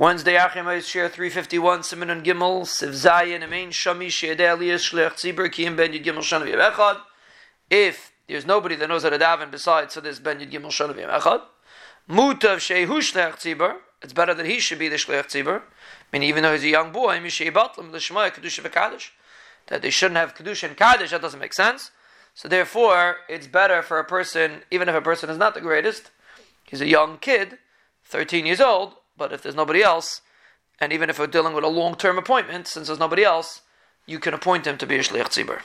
Wednesday, Achim shiur 351, Siman and Gimel, Sif Zayin, Amein Shami, Shedei Aliyah, Shlech Tzibur, Kiyim Ben Yud Gimel Shanav Yom Echad. If there's nobody that knows how to daven besides, so there's Ben Yud Gimel Shanav Yom Echad. Mutav Shehu Shlech Tzibur, it's better that he should be the Shlech Tzibur. I mean, even though he's a young boy, Mishei Batlam, Shemaya, Kedusha V'Kaddish. That they shouldn't have Kedusha and Kaddish, that doesn't make sense. So therefore, it's better for a person, even if a person is not the greatest, he's a young kid, 13 years old, but if there's nobody else, and even if we're dealing with a long term appointment, since there's nobody else, you can appoint him to be a Shliach Tzibur.